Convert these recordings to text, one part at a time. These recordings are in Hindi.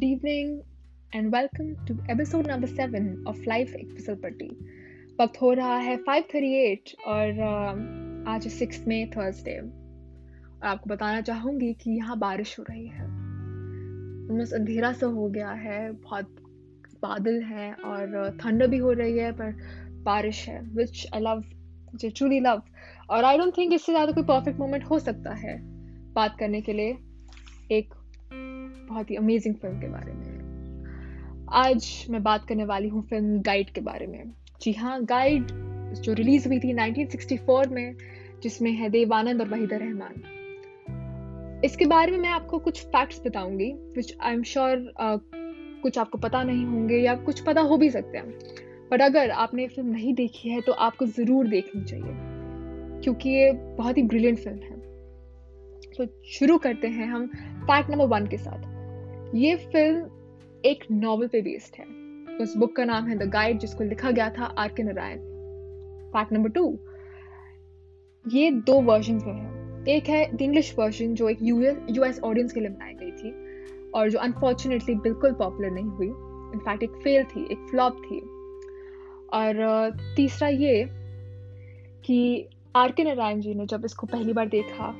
Good evening and welcome to episode number 7 of Life एक फिसल वक्त हो रहा है 5:38 और uh, आज सिक्स मई थर्सडे और आपको बताना चाहूँगी कि यहाँ बारिश हो रही है। बस अंधेरा सा हो गया है बहुत बादल है और ठंड भी हो रही है पर बारिश है which I love truly love और आई डोंट थिंक इससे ज़्यादा कोई परफेक्ट मोमेंट हो सकता है। बात करने के लिए एक बहुत ही अमेजिंग फ़िल्म के बारे में। आज मैं बात करने वाली हूँ फ़िल्म गाइड के बारे में। जी हाँ गाइड जो रिलीज़ हुई थी 1964 में, जिसमें है देवानंद और वहीदा रहमान। इसके बारे में मैं आपको कुछ फैक्ट्स बताऊँगी विच आई एम श्योर कुछ आपको पता नहीं होंगे या कुछ पता हो भी सकते हैं। बट अगर आपने फ़िल्म नहीं देखी है तो आपको ज़रूर देखनी चाहिए, क्योंकि ये बहुत ही ब्रिलियंट फ़िल्म है। तो शुरू करते हैं हम फैक्ट नंबर वन के साथ। ये फ़िल्म एक नॉवल पे बेस्ड है। उस बुक का नाम है द गाइड जिसको लिखा गया था आर के नारायण फैक्ट नंबर टू ये दो वर्जन में है। एक है द इंग्लिश वर्जन जो एक यूएस यूएस ऑडियंस के लिए बनाई गई थी, और जो अनफॉर्चुनेटली बिल्कुल पॉपुलर नहीं हुई। इनफैक्ट एक फेल थी, एक फ्लॉप थी। और तीसरा ये कि आर के नारायण जी ने जब इसको पहली बार देखा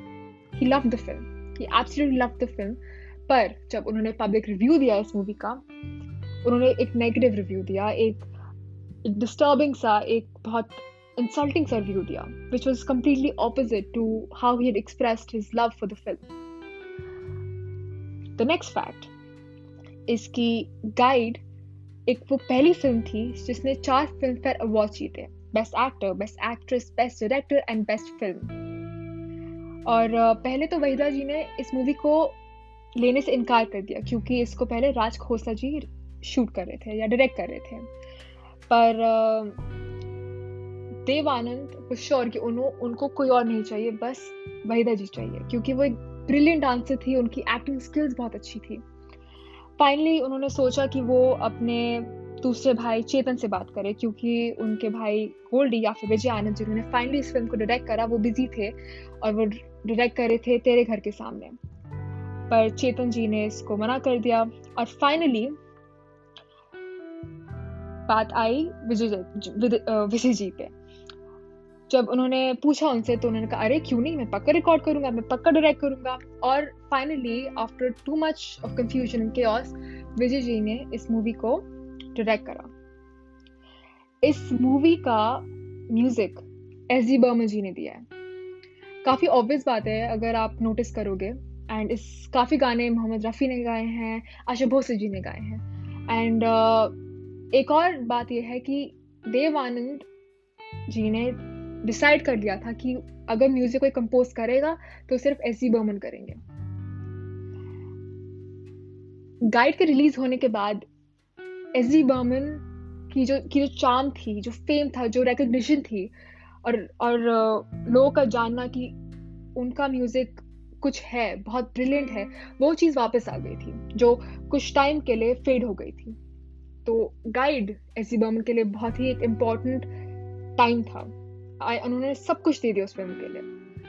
ही लव द फ़िल्म ही एब्सोल्युटली लव द फ़िल्म पर जब उन्होंने पब्लिक रिव्यू दिया इस मूवी का, उन्होंने एक नेगेटिव रिव्यू दिया, एक एक डिस्टर्बिंग सा, एक बहुत इंसल्टिंग सा रिव्यू दिया which was completely opposite to how he expressed his love for the film the next fact इसकी गाइड एक वो पहली फ़िल्म थी जिसने चार फ़िल्म फेयर अवार्ड जीते best actor best actress best director and best film और पहले तो वहीदा जी ने इस मूवी को लेने से इनकार कर दिया, क्योंकि इसको पहले राज खोसला जी शूट कर रहे थे या डायरेक्ट कर रहे थे। पर देव आनंद श्योर कि उन्हों, उनको कोई और नहीं चाहिए, बस वहीदा जी चाहिए, क्योंकि वो एक ब्रिलियंट डांसर थी, उनकी एक्टिंग स्किल्स बहुत अच्छी थी। फाइनली उन्होंने सोचा कि वो अपने दूसरे भाई चेतन से बात करें, क्योंकि उनके भाई गोल्डी या फिर विजय आनंद, जिन्होंने फाइनली इस फ़िल्म को डायरेक्ट करा, वो बिज़ी थे और वो डायरेक्ट कर रहे थे तेरे घर के सामने। पर चेतन जी ने इसको मना कर दिया। और फाइनली बात आई विजय जी पे। जब उन्होंने पूछा उनसे तो उन्होंने कहा, अरे, क्यों नहीं? मैं पक्का रिकॉर्ड करूँगा, मैं पक्का डायरेक्ट करूँगा। और finally after too much of confusion chaos Vijay ji ने इस मूवी को डायरेक्ट करा। इस मूवी का म्यूज़िक एस जी बर्मा जी ने दिया है। काफ़ी ऑब्वियस बात है, अगर आप नोटिस करोगे। एंड इस काफ़ी गाने मोहम्मद रफ़ी ने गाए हैं आशा भोसले जी ने गाए हैं। एंड uh, एक और बात यह है कि देव आनंद जी ने डिसाइड कर लिया था कि अगर म्यूज़िक कोई कंपोज करेगा तो सिर्फ़ एस जी बर्मन करेंगे। गाइड के रिलीज़ होने के बाद एस जी बर्मन की जो की जो चाम थी जो फेम था जो रिकग्निशन थी और और uh, लोगों का जानना कि उनका म्यूज़िक कुछ है, बहुत ब्रिलियंट है, वो चीज़ वापस आ गई थी, जो कुछ टाइम के लिए फेड हो गई थी। तो गाइड एसी बर्मन के लिए बहुत ही एक इंपॉर्टेंट टाइम था। उन्होंने सब कुछ दे दिया उस फ़िल्म के लिए।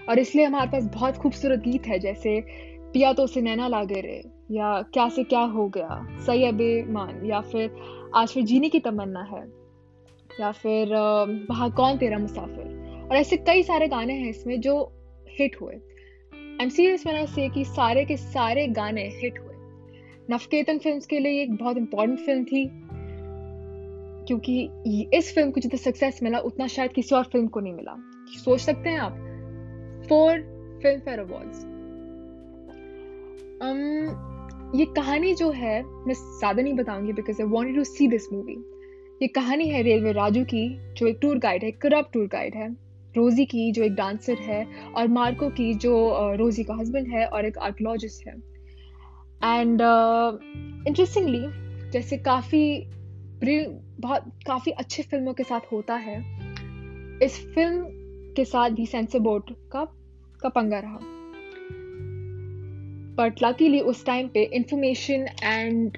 और इसलिए हमारे पास बहुत खूबसूरत गीत है, जैसे, पिया तो से नैना लागे रे या, क्या से क्या हो गया सही अबे मान या फिर, आज फिर जीने की तमन्ना है या फिर वहाँ कौन तेरा मुसाफिर और ऐसे कई सारे गाने हैं इसमें जो हिट हुए। एम सीरियस मैंने से कि सारे के सारे गाने हिट हुए। नफकेतन फिल्म्स के लिए एक बहुत इंपॉर्टेंट फ़िल्म थी, क्योंकि इस फ़िल्म को जितना सक्सेस मिला, उतना शायद किसी और फ़िल्म को नहीं मिला। सोच सकते हैं आप? फोर फ़िल्म फेयर अवार्ड्स ये कहानी जो है, मैं ज़्यादा नहीं बताऊँगी because I want to see this movie ये कहानी है रेलवे राजू की, जो एक टूर गाइड है करप्ट टूर गाइड है। रोजी की जो एक डांसर है और मार्को की जो रोजी का हस्बैंड है और एक आर्कोलॉजिस्ट है। एंड इंटरेस्टिंगली uh, जैसे काफ़ी बहुत काफ़ी अच्छे फ़िल्मों के साथ होता है इस फ़िल्म के साथ भी सेंसर बोर्ड का का पंगा रहा। बट लकीली उस टाइम पे इंफॉर्मेशन एंड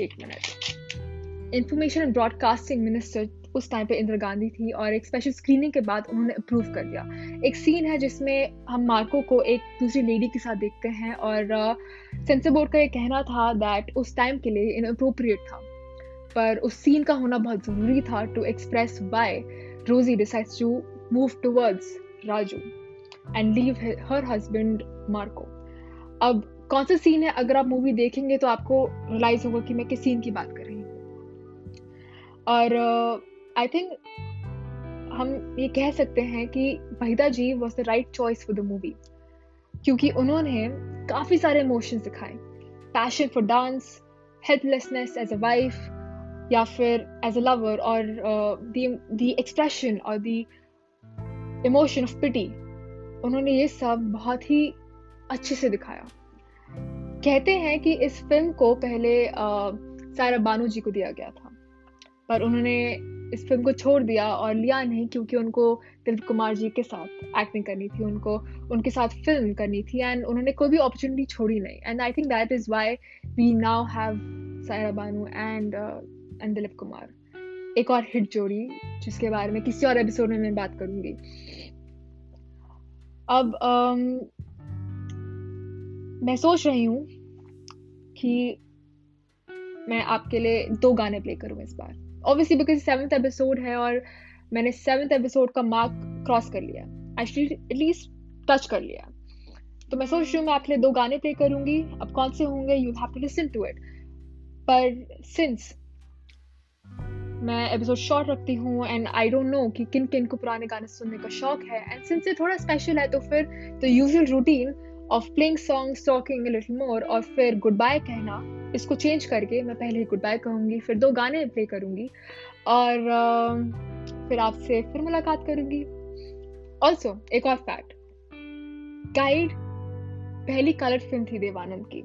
एक minute information and broadcasting minister उस टाइम पे इंदिरा गांधी थी और एक स्पेशल स्क्रीनिंग के बाद उन्होंने अप्रूव कर दिया। एक सीन है जिसमें हम मार्को को एक दूसरी लेडी के साथ देखते हैं और सेंसर बोर्ड का ये कहना था दैट उस टाइम के लिए इनअप्रोप्रिएट था। पर उस सीन का होना बहुत ज़रूरी था to express why Rosie decides to move towards Raju and leave her husband Marco. अब कौन सा सीन है? अगर आप मूवी देखेंगे तो आपको रियलाइज़ होगा कि मैं किस सीन की बात कर रही हूँ। और आई थिंक हम ये कह सकते हैं कि Waheeda ji was the right choice for the movie क्योंकि उन्होंने काफ़ी सारे इमोशंस दिखाए। Passion for dance helplessness as a wife या फिर एज अ लवर और द एक्सप्रेशन और द इमोशन ऑफ़ पिटी उन्होंने ये सब बहुत ही अच्छे से दिखाया। कहते हैं कि इस फ़िल्म को पहले uh, सारा बानू जी को दिया गया था पर उन्होंने इस फ़िल्म को छोड़ दिया और लिया नहीं क्योंकि उनको दिलीप कुमार जी के साथ एक्टिंग करनी थी उनको उनके साथ फ़िल्म करनी थी एंड उन्होंने कोई भी अपॉर्चुनिटी छोड़ी नहीं. And I think that is why we now have Saira Banu and and Dilip Kumar. एक और हिट जोड़ी जिसके बारे में किसी और एपिसोड में मैं बात करूँगी. अब um, मैं सोच रही हूँ कि मैं आपके लिए दो गाने प्ले करूँ इस बार. ऑब्वियसली बिकॉज़ सेवन्थ एपिसोड है और मैंने सेवन्थ एपिसोड का मार्क क्रॉस कर लिया। एक्चुअली एटलीस्ट टच कर लिया। तो मैं सोच रही हूँ मैं आपके लिए दो गाने प्ले करूँगी। अब कौन से होंगे? You have to listen to it पर सिंस मैं एपिसोड शॉर्ट रखती हूँ एंड आई डोंट नो कि किन किन को पुराने गाने सुनने का शौक है। एंड सिंस ये थोड़ा स्पेशल है तो फिर the usual routine of playing songs talking little more और फिर गुड बाय कहना। इसको चेंज करके मैं पहले गुड बाय कहूँगी, फिर दो गाने प्ले करूँगी और फिर आपसे फिर मुलाकात करूँगी। ऑल्सो एक और फैक्ट गाइड पहली कलर फ़िल्म थी देवानंद की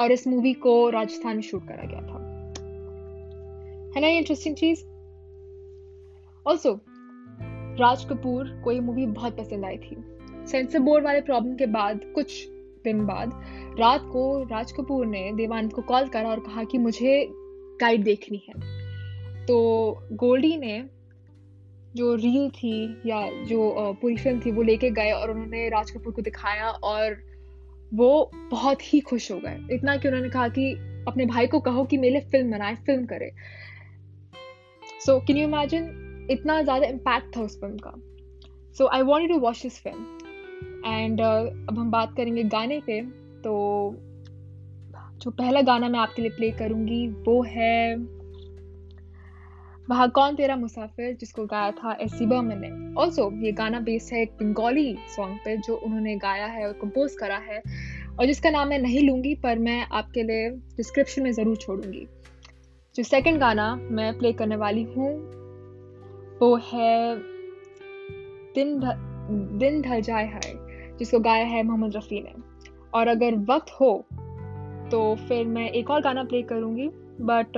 और इस मूवी को राजस्थान में शूट करा गया था। है ना ये इंटरेस्टिंग चीज़? ऑल्सो राज कपूर को ये मूवी बहुत पसंद आई थी। सेंसर बोर्ड वाले प्रॉब्लम के बाद कुछ दिन बाद रात को राज कपूर ने देवानंद को कॉल करा और कहा कि मुझे गाइड देखनी है। तो गोल्डी ने जो रील थी या जो पूरी फ़िल्म थी वो लेके गए और उन्होंने राज कपूर को दिखाया और वो बहुत ही खुश हो गए। इतना कि उन्होंने कहा कि अपने भाई को कहो कि मेरे फ़िल्म बनाए फ़िल्म करे। सो कैन यू इमेजिन इतना ज़्यादा इम्पैक्ट था उस फ़िल्म का। So I want to watch this film and uh, अब हम बात करेंगे गाने पे तो जो पहला गाना मैं आपके लिए प्ले करूँगी वो है वहाँ कौन तेरा मुसाफिर जिसको गाया था एसी बर्मन ने ऑल्सो ये गाना बेस है एक बंगाली सॉन्ग पे जो उन्होंने गाया है और कंपोज करा है। और जिसका नाम मैं नहीं लूँगी पर मैं आपके लिए डिस्क्रिप्शन में ज़रूर छोड़ूँगी। जो सेकंड गाना मैं प्ले करने वाली हूँ वो है दिन दिन ढल जाए है जिसको गाया है मोहम्मद रफ़ी ने। और अगर वक्त हो तो फिर मैं एक और गाना प्ले करूँगी बट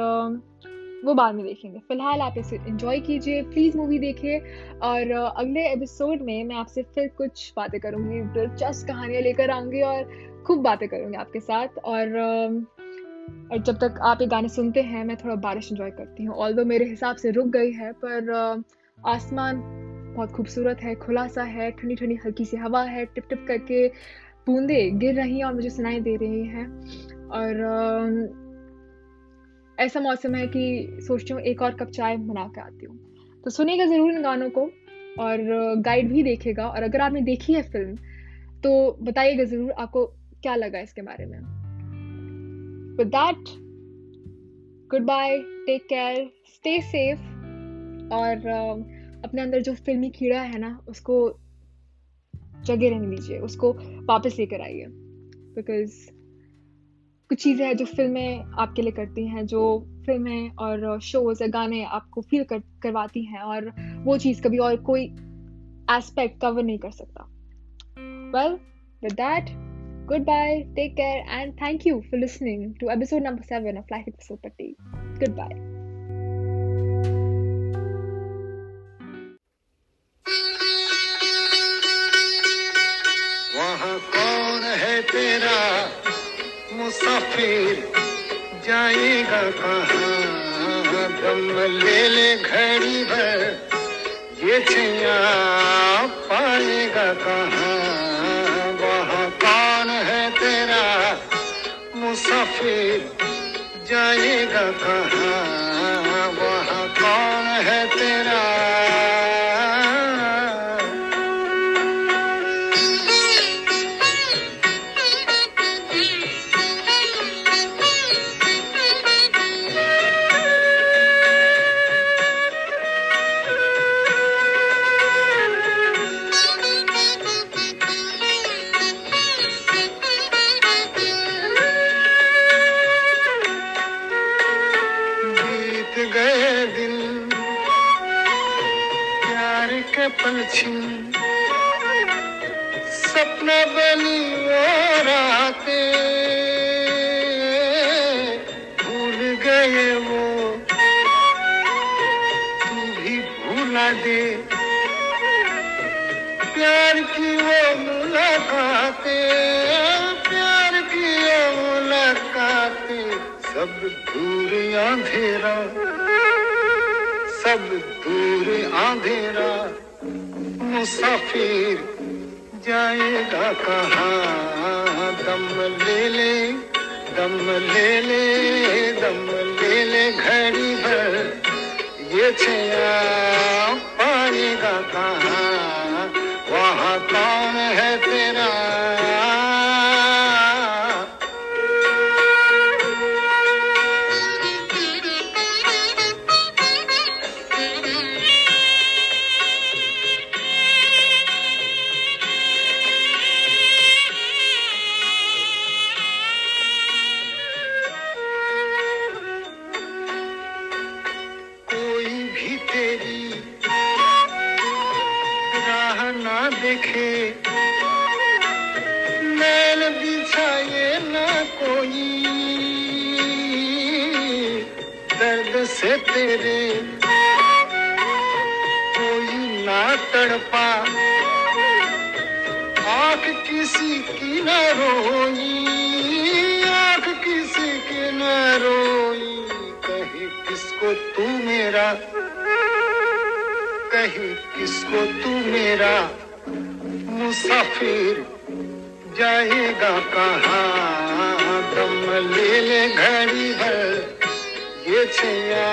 वो बाद में देखेंगे। फ़िलहाल आप इसे इंजॉय कीजिए प्लीज़ मूवी देखिए। और अगले एपिसोड में मैं आपसे फिर कुछ बातें करूँगी, दिलचस्प कहानियाँ लेकर आऊँगी और खूब बातें करूँगी आपके साथ। और और जब तक आप ये गाने सुनते हैं, मैं थोड़ा बारिश इंजॉय करती हूँ। ऑल मेरे हिसाब से रुक गई है, पर आसमान बहुत खूबसूरत है खुला सा है ठंडी ठंडी हल्की सी हवा है टिप टिप करके बूंदे गिर रही हैं और मुझे सुनाई दे रही हैं। और ऐसा मौसम है कि सोचती हूँ एक और कप चाय बना के आती हूँ। तो सुनेगा ज़रूर इन गानों को और गाइड भी देखेगा और अगर आपने देखी है फ़िल्म तो बताइएगा ज़रूर आपको क्या लगा इसके बारे में। With that goodbye take care stay safe और uh, अपने अंदर जो फिल्मी कीड़ा है ना, उसको जगह रहने दीजिए, उसको वापस लेकर आइए। बिकॉज़ कुछ चीज़ें हैं जो फ़िल्में आपके लिए करती हैं, जो फ़िल्में और शोज़ या गाने आपको फील कर, करवाती हैं, और वो चीज़ कभी और कोई एस्पेक्ट कवर नहीं कर सकता। Well with that goodbye take care and thank you for listening to episode number seven of life episode पट्टी गुड बाय तेरा मुसाफिर जाएगा कहाँ? दम ले ले घड़ी भर, ये छैया पाएगा कहाँ? वहाँ कौन है तेरा मुसाफिर जाएगा कहाँ? दूर अंधेरा, सब दूर अंधेरा। मुसाफिर जाएगा कहाँ? दम ले ले, दम ले ले, दम ले ले घड़ी भर। ये छया पाएगा कहाँ? तेरे। कोई ना तड़पा। आँख किसी की न रोई, आँख किसी की न रोई। कहे, किसको तू मेरा? कहे, किसको तू मेरा? मुसाफिर जाएगा कहाँ? दम ले ले घड़ी भर छैया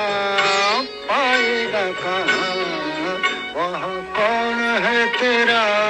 पाएगा कहाँ? वहाँ कौन है तेरा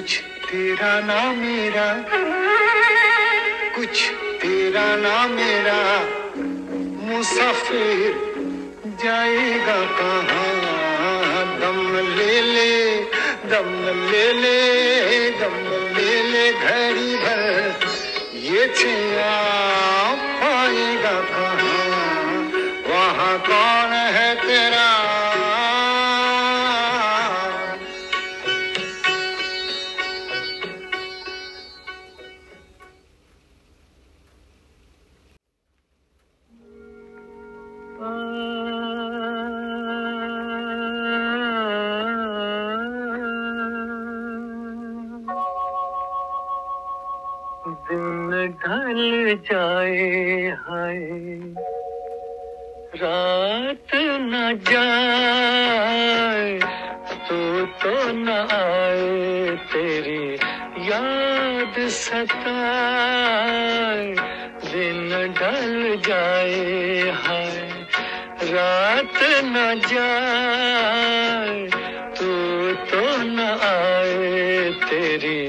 कुछ तेरा ना मेरा, कुछ तेरा ना मेरा, मुसाफिर जाएगा कहाँ? दम ले ले, दम ले ले, दम ले ले घड़ी भर। ये छिया पाएगा कहाँ? वहाँ कौन है ढल जाए हाय। रात न जाए, तू तो न आए, तेरी याद सताए। दिन ढल जाए हाय, रात न जाए, तू तो न आए, तेरी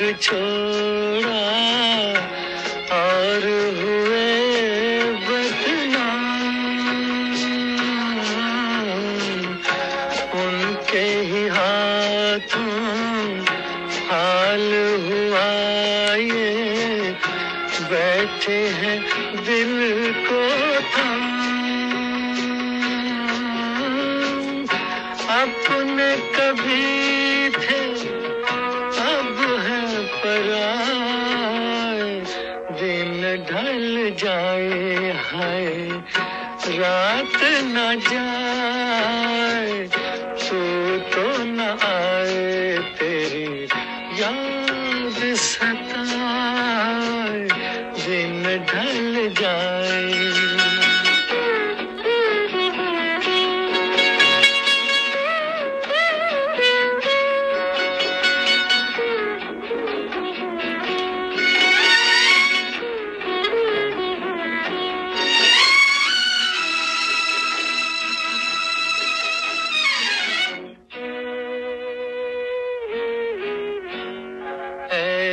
লাগছো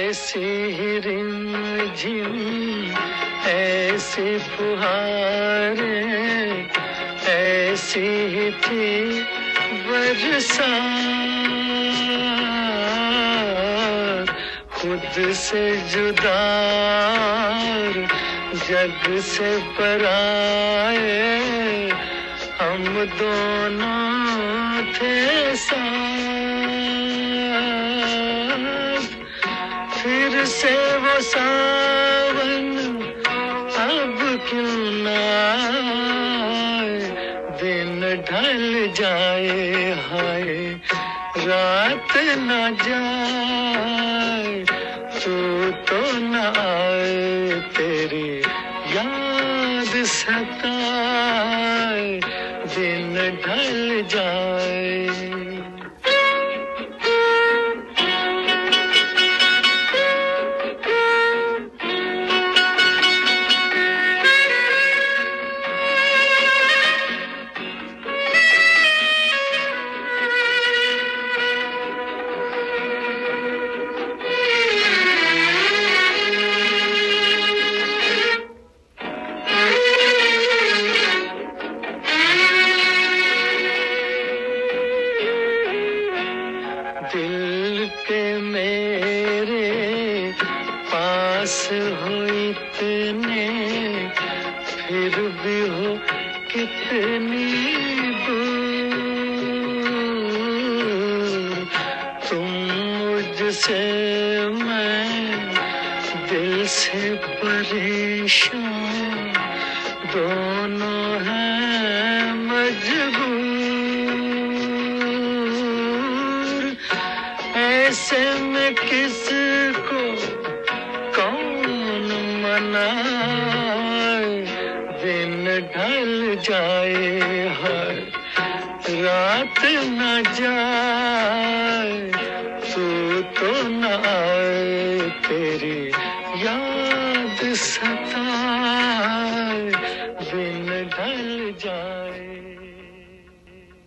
ऐसे ही रिम झिम ऐसे फुहारे, ऐसी ही थी बरसा। खुद से जुदार, जग से पराए, हम दोनों थे सा से वो सावन अब क्यों ना दिन ढल जाए, हाय, रात ना जाए, तू तो ना आए। दोनों हैं मजबूर। ऐसे में किस